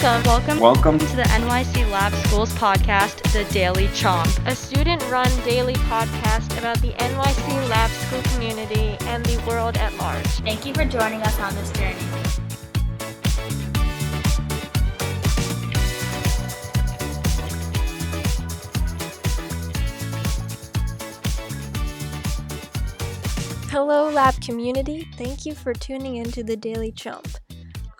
Welcome. Welcome. Welcome. to the NYC Lab Schools podcast, The Daily Chomp. a student-run daily podcast about the NYC Lab School community and the world at large. Thank you for joining us on this journey. Hello, Lab community. Thank you for tuning in to the Daily Chomp.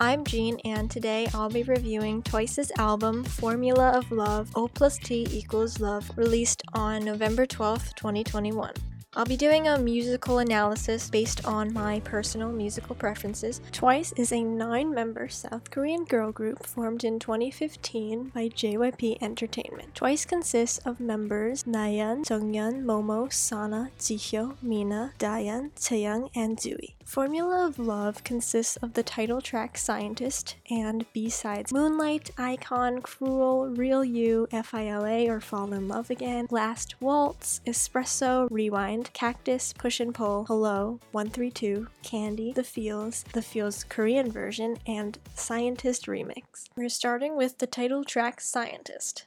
I'm Jean, and today I'll be reviewing Twice's album Formula of Love O plus T equals Love, released on November 12th, 2021. I'll be doing a musical analysis based on my personal musical preferences. Twice is a nine member South Korean girl group formed in 2015 by JYP Entertainment. Twice consists of members Nayeon, Jeongyeon, Momo, Sana, Jihyo, Mina, Dahyun, Chaeyoung, and Tzuyu. Formula of Love consists of the title track Scientist and B-sides Moonlight, Icon, Cruel, Real You, FILA or Fall in Love Again, Last Waltz, Espresso, Rewind, Cactus, Push and Pull, Hello, 132, Candy, The Feels, The Feels Korean version, and Scientist Remix. We're starting with the title track Scientist.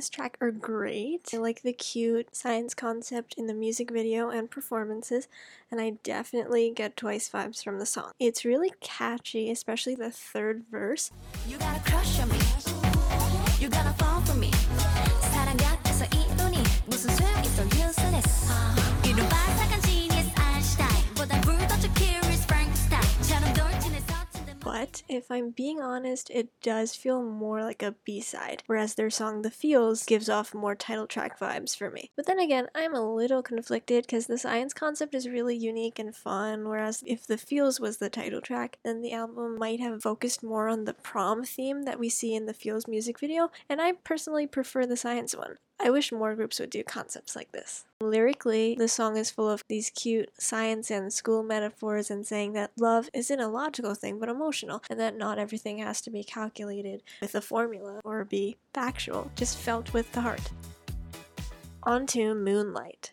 This track are great. I like the cute science concept in the music video and performances, and I definitely get Twice vibes from the song. It's really catchy, especially the third verse. You got a crush on me. You gotta fall for me. But if I'm being honest, it does feel more like a B side, whereas their song The Feels gives off more title track vibes for me. But then again, I'm a little conflicted because the science concept is really unique and fun, whereas if The Feels was the title track, then the album might have focused more on the prom theme that we see in the Feels music video, and I personally prefer the science one. I wish more groups would do concepts like this. Lyrically, the song is full of these cute science and school metaphors and saying that love isn't a logical thing but emotional, and that not everything has to be calculated with a formula or be factual, just felt with the heart. On to Moonlight.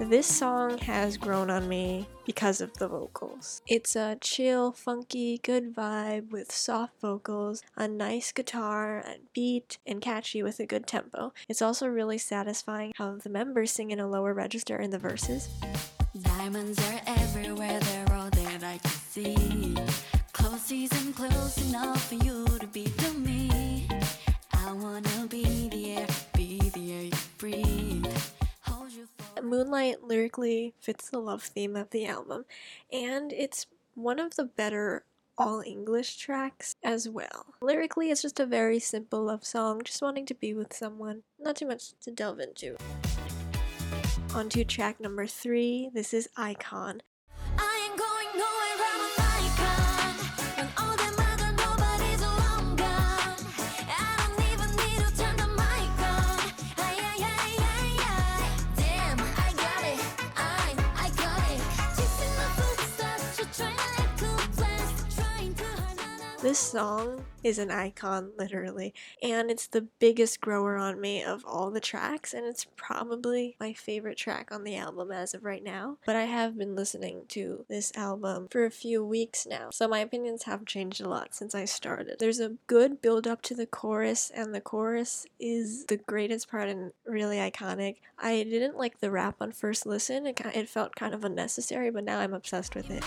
This song has grown on me because of the vocals. It's a chill, funky, good vibe with soft vocals, a nice guitar and beat, and catchy with a good tempo. It's also really satisfying how the members sing in a lower register in the verses. Diamonds are everywhere, they're all that I can see. Close season, close enough for you to be to me. I wanna be the air, be the air you breathe. Moonlight lyrically fits the love theme of the album, and it's one of the better all English tracks as well. Lyrically, it's just a very simple love song, just wanting to be with someone. Not too much to delve into. On to track number three. This is Icon. This song is an icon, literally, and it's the biggest grower on me of all the tracks, and it's probably my favorite track on the album as of right now. But I have been listening to this album for a few weeks now, so my opinions have changed a lot since I started. There's a good build up to the chorus, and the chorus is the greatest part and really iconic. I didn't like the rap on first listen, it, it felt kind of unnecessary, but now I'm obsessed with it.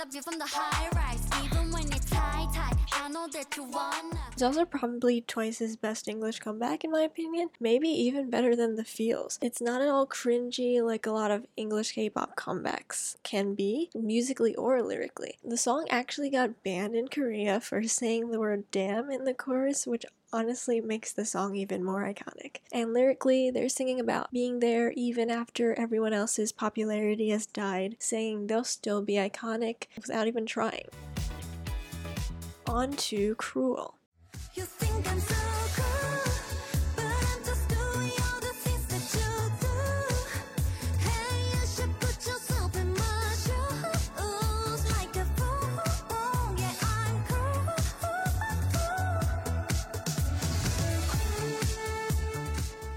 The view from the high rise. Even when it's high tide, I know that you wanna. It's also probably Twice's best English comeback, in my opinion. Maybe even better than The Feels. It's not at all cringy like a lot of English K pop comebacks can be, musically or lyrically. The song actually got banned in Korea for saying the word damn in the chorus, which honestly makes the song even more iconic. And lyrically, they're singing about being there even after everyone else's popularity has died, saying they'll still be iconic without even trying. On to Cruel.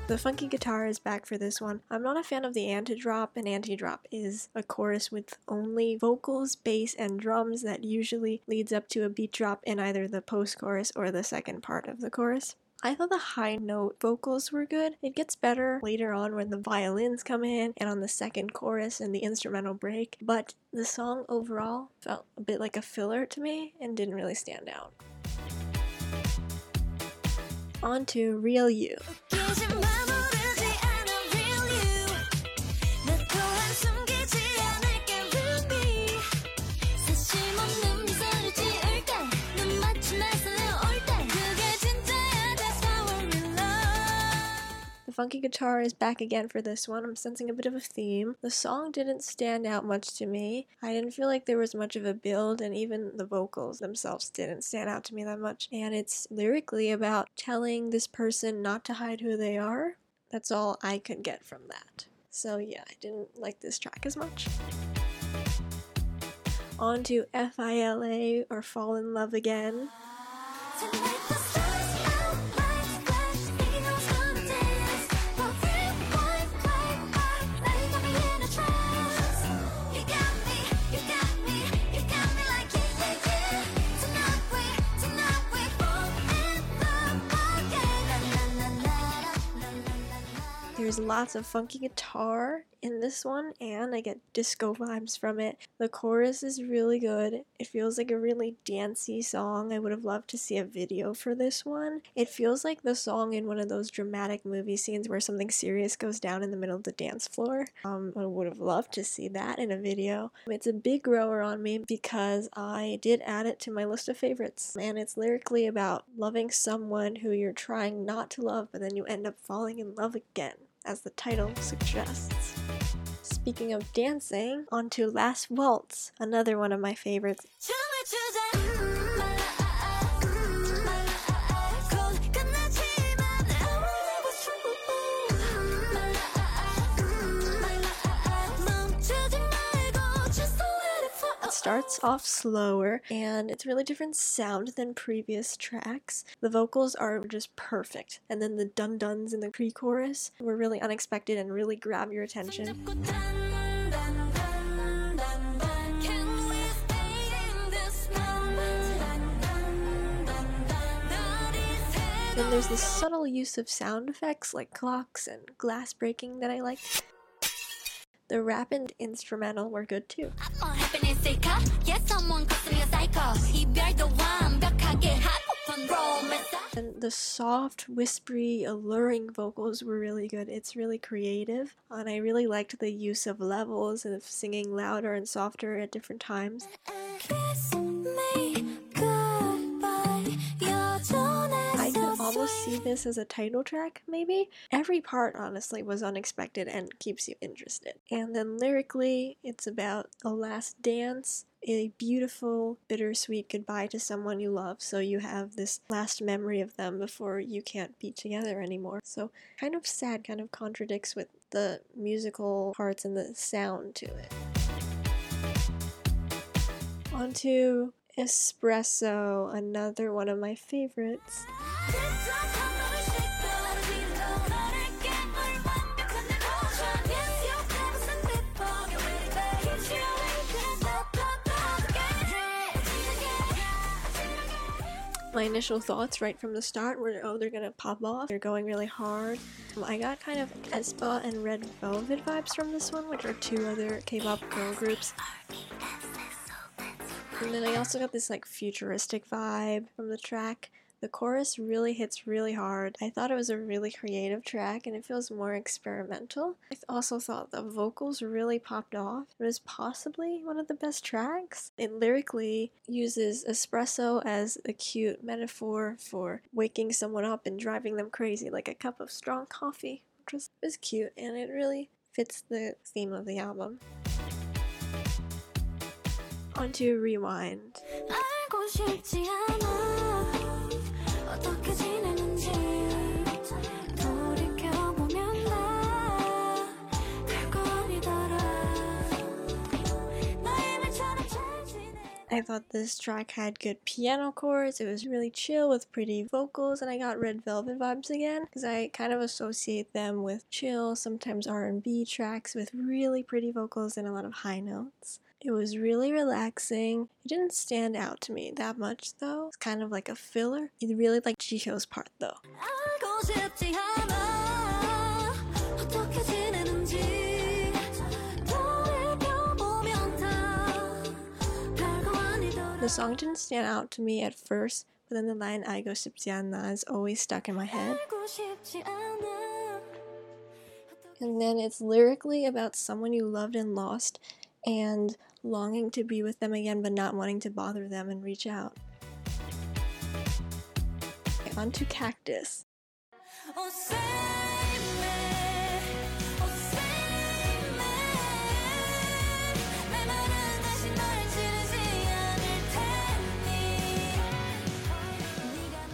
The funky guitar is back for this one. I'm not a fan of the anti-drop. An anti-drop is a chorus with only vocals, bass, and drums that usually leads up to a beat drop in either the post-chorus or the second part of the chorus. I thought the high note vocals were good. It gets better later on when the violins come in and on the second chorus and the instrumental break, but the song overall felt a bit like a filler to me and didn't really stand out. On to Real You. Funky guitar is back again for this one. I'm sensing a bit of a theme. The song didn't stand out much to me. I didn't feel like there was much of a build, and even the vocals themselves didn't stand out to me that much. And it's lyrically about telling this person not to hide who they are. That's all I could get from that. So, yeah, I didn't like this track as much. On to FILA or Fall in Love Again. Lots of funky guitar in this one, and I get disco vibes from it. The chorus is really good. It feels like a really dancey song. I would have loved to see a video for this one. It feels like the song in one of those dramatic movie scenes where something serious goes down in the middle of the dance floor. Um, I would have loved to see that in a video. It's a big grower on me because I did add it to my list of favorites, and it's lyrically about loving someone who you're trying not to love, but then you end up falling in love again as the title suggests. Speaking of dancing, on to Last Waltz, another one of my favorites. starts off slower and it's really different sound than previous tracks. The vocals are just perfect, and then the dun duns in the pre chorus were really unexpected and really grab your attention. Then there's the subtle use of sound effects like clocks and glass breaking that I like. The rap and instrumental were good too. And the soft, whispery, alluring vocals were really good. It's really creative, and I really liked the use of levels and of singing louder and softer at different times. See this as a title track, maybe. Every part, honestly, was unexpected and keeps you interested. And then lyrically, it's about a last dance, a beautiful, bittersweet goodbye to someone you love. So you have this last memory of them before you can't be together anymore. So, kind of sad, kind of contradicts with the musical parts and the sound to it. On to Espresso, another one of my favorites. My initial thoughts right from the start were, oh, they're gonna pop off. They're going really hard. Um, I got kind of aespa and Red Velvet vibes from this one, which are two other K-pop girl groups. And then I also got this like futuristic vibe from the track. The chorus really hits really hard. I thought it was a really creative track and it feels more experimental. I also thought the vocals really popped off. It was possibly one of the best tracks. It lyrically uses espresso as a cute metaphor for waking someone up and driving them crazy like a cup of strong coffee, which was, was cute and it really fits the theme of the album. Onto Rewind. I thought this track had good piano chords. It was really chill with pretty vocals, and I got Red Velvet vibes again because I kind of associate them with chill, sometimes R&B tracks with really pretty vocals and a lot of high notes. It was really relaxing. It didn't stand out to me that much though. It's kind of like a filler. I really like Jihyo's part though. 알고 싶지 않아 어떻게 지내는지 돌이켜보면 다 별거 아니더라 The song didn't stand out to me at first, but then the line "I go 싶지 않아" is always stuck in my head. 알고 싶지 않아 And then it's lyrically about someone you loved and lost and longing to be with them again, but not wanting to bother them and reach out. Okay, on to cactus. Oh,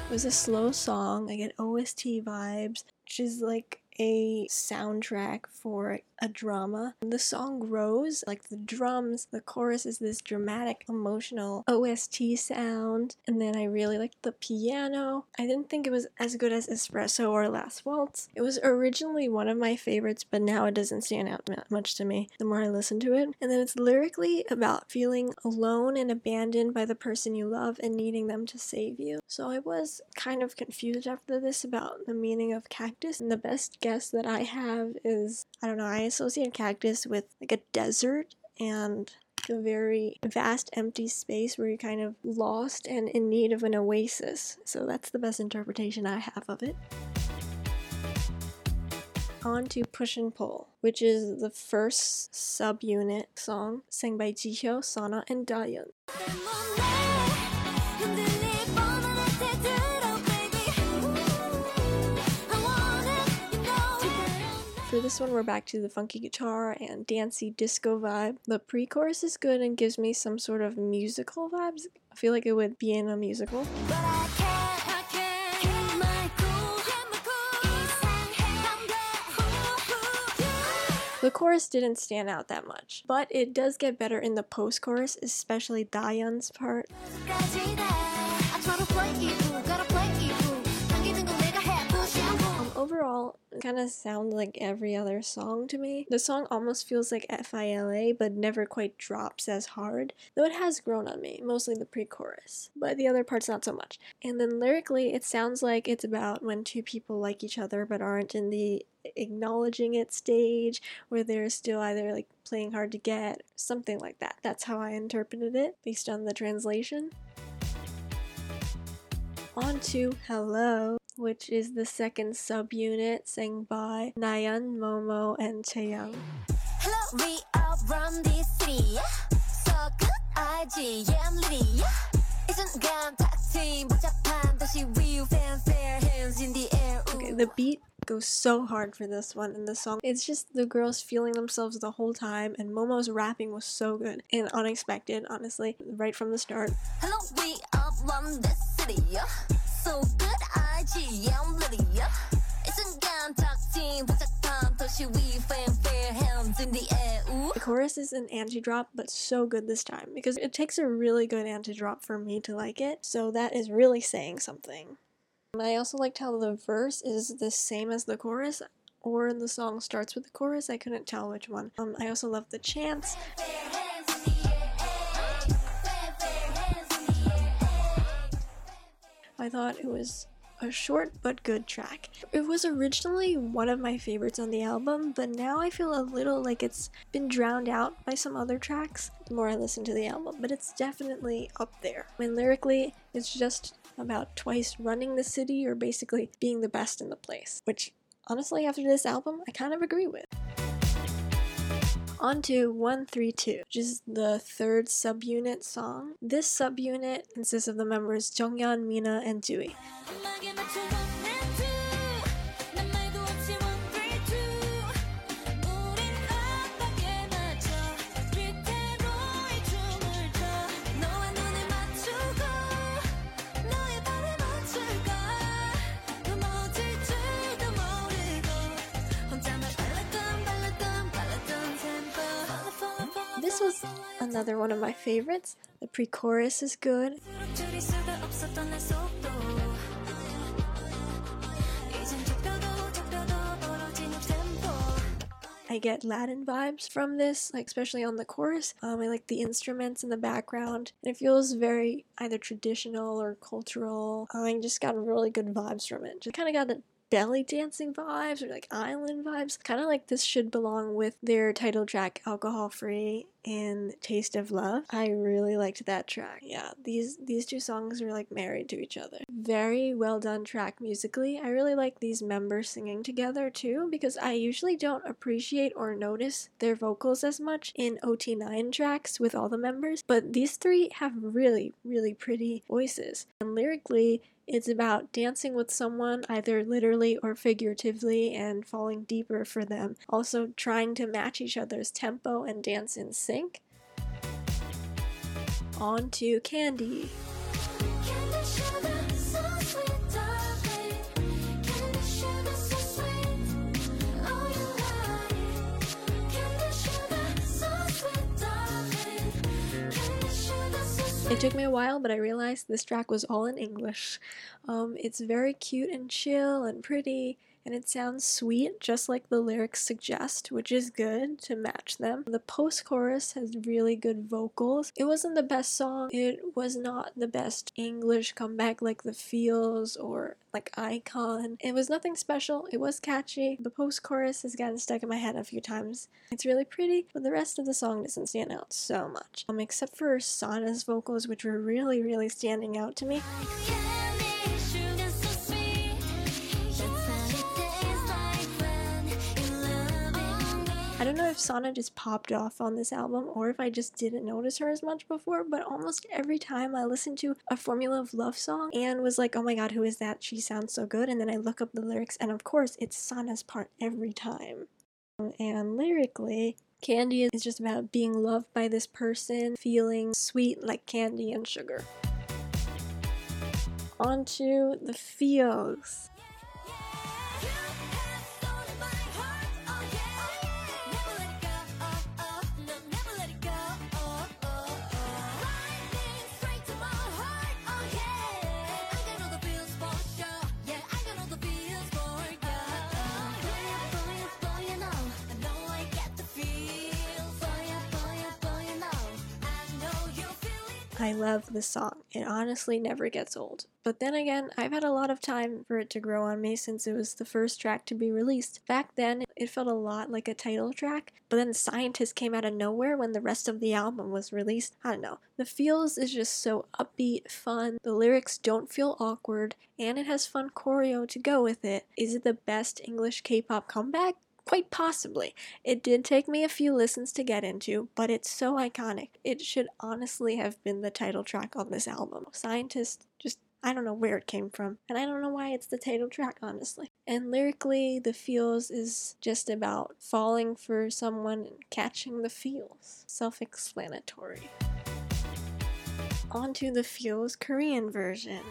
It was a slow song. I get OST vibes, which is like a soundtrack for a drama. The song grows, like the drums, the chorus is this dramatic, emotional OST sound, and then I really liked the piano. I didn't think it was as good as Espresso or Last Waltz. It was originally one of my favorites, but now it doesn't stand out much to me the more I listen to it. And then it's lyrically about feeling alone and abandoned by the person you love and needing them to save you. So I was kind of confused after this about the meaning of cactus, and the best guess that I have is I don't know, I associate cactus with like a desert and a very vast empty space where you're kind of lost and in need of an oasis. So that's the best interpretation I have of it. On to Push and Pull, which is the first subunit song sang by Jihyo, Sana, and Dahyun. For this one, we're back to the funky guitar and dancey disco vibe. The pre chorus is good and gives me some sort of musical vibes. I feel like it would be in a musical. The chorus didn't stand out that much, but it does get better in the post chorus, especially Dahyun's part overall, it kind of sounds like every other song to me. The song almost feels like FILA, but never quite drops as hard, though it has grown on me, mostly the pre chorus, but the other parts not so much. And then lyrically, it sounds like it's about when two people like each other but aren't in the acknowledging it stage where they're still either like playing hard to get, something like that. That's how I interpreted it based on the translation. On to Hello, which is the second subunit sang by Nayeon, Momo, and Chaeyoung. Hello, we are from the city. So good, IGM Lydia. Isn't gone, touching, but Japan, does she real fanfare, hands in the air. Okay, the beat goes so hard for this one in the song. It's just the girls feeling themselves the whole time, and Momo's rapping was so good and unexpected, honestly, right from the start. Hello, we are from the city So good, IGM Liddy. 이 순간 탁트인 복잡한 도시 we fanfare hands in the air. Ooh. The chorus is an anti drop, but so good this time because it takes a really good anti drop for me to like it, so that is really saying something. I also liked how the verse is the same as the chorus, or the song starts with the chorus. I couldn't tell which one. Um, I also love the chants. I thought it was a short but good track. It was originally one of my favorites on the album, but now I feel a little like it's been drowned out by some other tracks the more I listen to the album, but it's definitely up there. And lyrically, it's just about Twice running the city or basically being the best in the place, which honestly, after this album, I kind of agree with. On to 132, which is the third subunit song. This subunit consists of the members Jeongyeon, Mina, and Tzuyu. another one of my favorites. The pre chorus is good. I get Latin vibes from this, like especially on the chorus. Um, I like the instruments in the background, and it feels very either traditional or cultural. Um, I just got really good vibes from it. Just kind of got the belly dancing vibes or like island vibes. Kind of like this should belong with their title track, Alcohol Free, and Taste of Love. I really liked that track. Yeah, these these two songs are like married to each other. Very well done track musically. I really like these members singing together too because I usually don't appreciate or notice their vocals as much in OT9 tracks with all the members, but these three have really really pretty voices. And lyrically, it's about dancing with someone, either literally or figuratively, and falling deeper for them. Also, trying to match each other's tempo and dance in sync. On to Candy. It took me a while, but I realized this track was all in English. Um, it's very cute and chill and pretty, and it sounds sweet, just like the lyrics suggest, which is good to match them. The post chorus has really good vocals. It wasn't the best song, it was not the best English comeback like The Feels or like Icon. It was nothing special, it was catchy. The post chorus has gotten stuck in my head a few times. It's really pretty, but the rest of the song doesn't stand out so much. Um, except for Sana's vocals, which were really, really standing out to me. Don't know if Sana just popped off on this album or if I just didn't notice her as much before, but almost every time I listened to a Formula of Love song and was like, oh my god, who is that? She sounds so good. And then I look up the lyrics, and of course, it's Sana's part every time. And lyrically, Candy is just about being loved by this person, feeling sweet like candy and sugar. On to the feels. I love this song. It honestly never gets old. But then again, I've had a lot of time for it to grow on me since it was the first track to be released. Back then, it felt a lot like a title track, but then Scientist came out of nowhere when the rest of the album was released. I don't know. The feels is just so upbeat, fun. The lyrics don't feel awkward, and it has fun choreo to go with it. Is it the best English K pop comeback? Quite possibly. It did take me a few listens to get into, but it's so iconic. It should honestly have been the title track on this album. Scientist just I don't know where it came from, and I don't know why it's the title track, honestly. And lyrically, the feels is just about falling for someone and catching the feels. Self explanatory. On to the feels Korean version.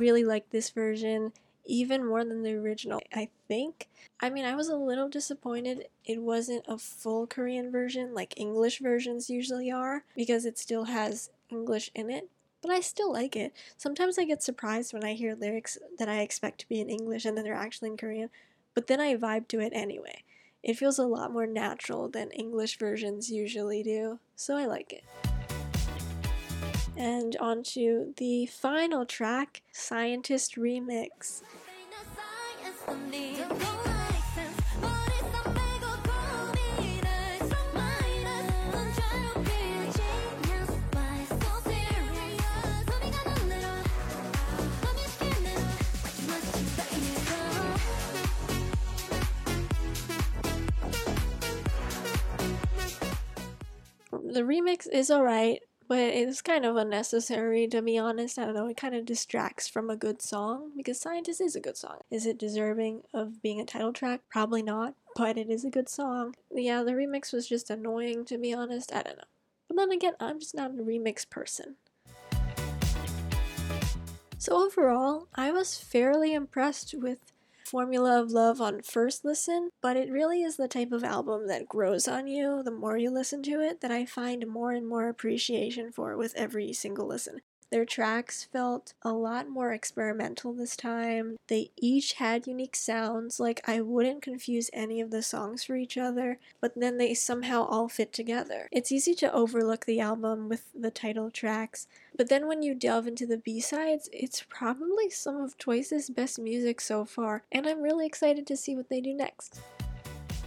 Really like this version even more than the original. I think. I mean, I was a little disappointed it wasn't a full Korean version like English versions usually are because it still has English in it. but I still like it. Sometimes I get surprised when I hear lyrics that I expect to be in English and then they're actually in Korean, but then I vibe to it anyway. It feels a lot more natural than English versions usually do, so I like it. And on to the final track, Scientist Remix. The remix is alright, but it's kind of unnecessary to be honest. I don't know, it kind of distracts from a good song because Scientist is a good song. Is it deserving of being a title track? Probably not, but it is a good song. Yeah, the remix was just annoying to be honest. I don't know. But then again, I'm just not a remix person. So overall, I was fairly impressed with Formula of Love on first listen, but it really is the type of album that grows on you the more you listen to it that I find more and more appreciation for with every single listen. Their tracks felt a lot more experimental this time. They each had unique sounds, like I wouldn't confuse any of the songs for each other, but then they somehow all fit together. It's easy to overlook the album with the title tracks, but then when you delve into the B-sides, it's probably some of Twice's best music so far, and I'm really excited to see what they do next.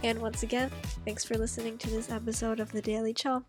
And once again, thanks for listening to this episode of The Daily Chomp.